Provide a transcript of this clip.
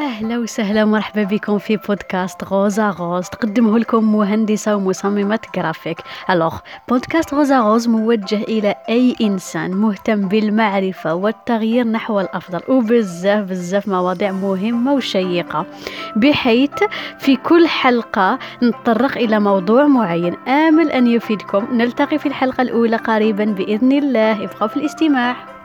أهلا وسهلا ومرحبا بكم في بودكاست غوزا غوز. تقدمه لكم مهندسة ومصممة جرافيك. Alors بودكاست غوزا غوز موجه إلى أي إنسان مهتم بالمعرفة والتغيير نحو الأفضل وبزاف بزاف مواضيع مهمة وشيقة. بحيث في كل حلقة نتطرق إلى موضوع معين آمل أن يفيدكم. نلتقي في الحلقة الأولى قريبا بإذن الله. ابقوا في الاستماع.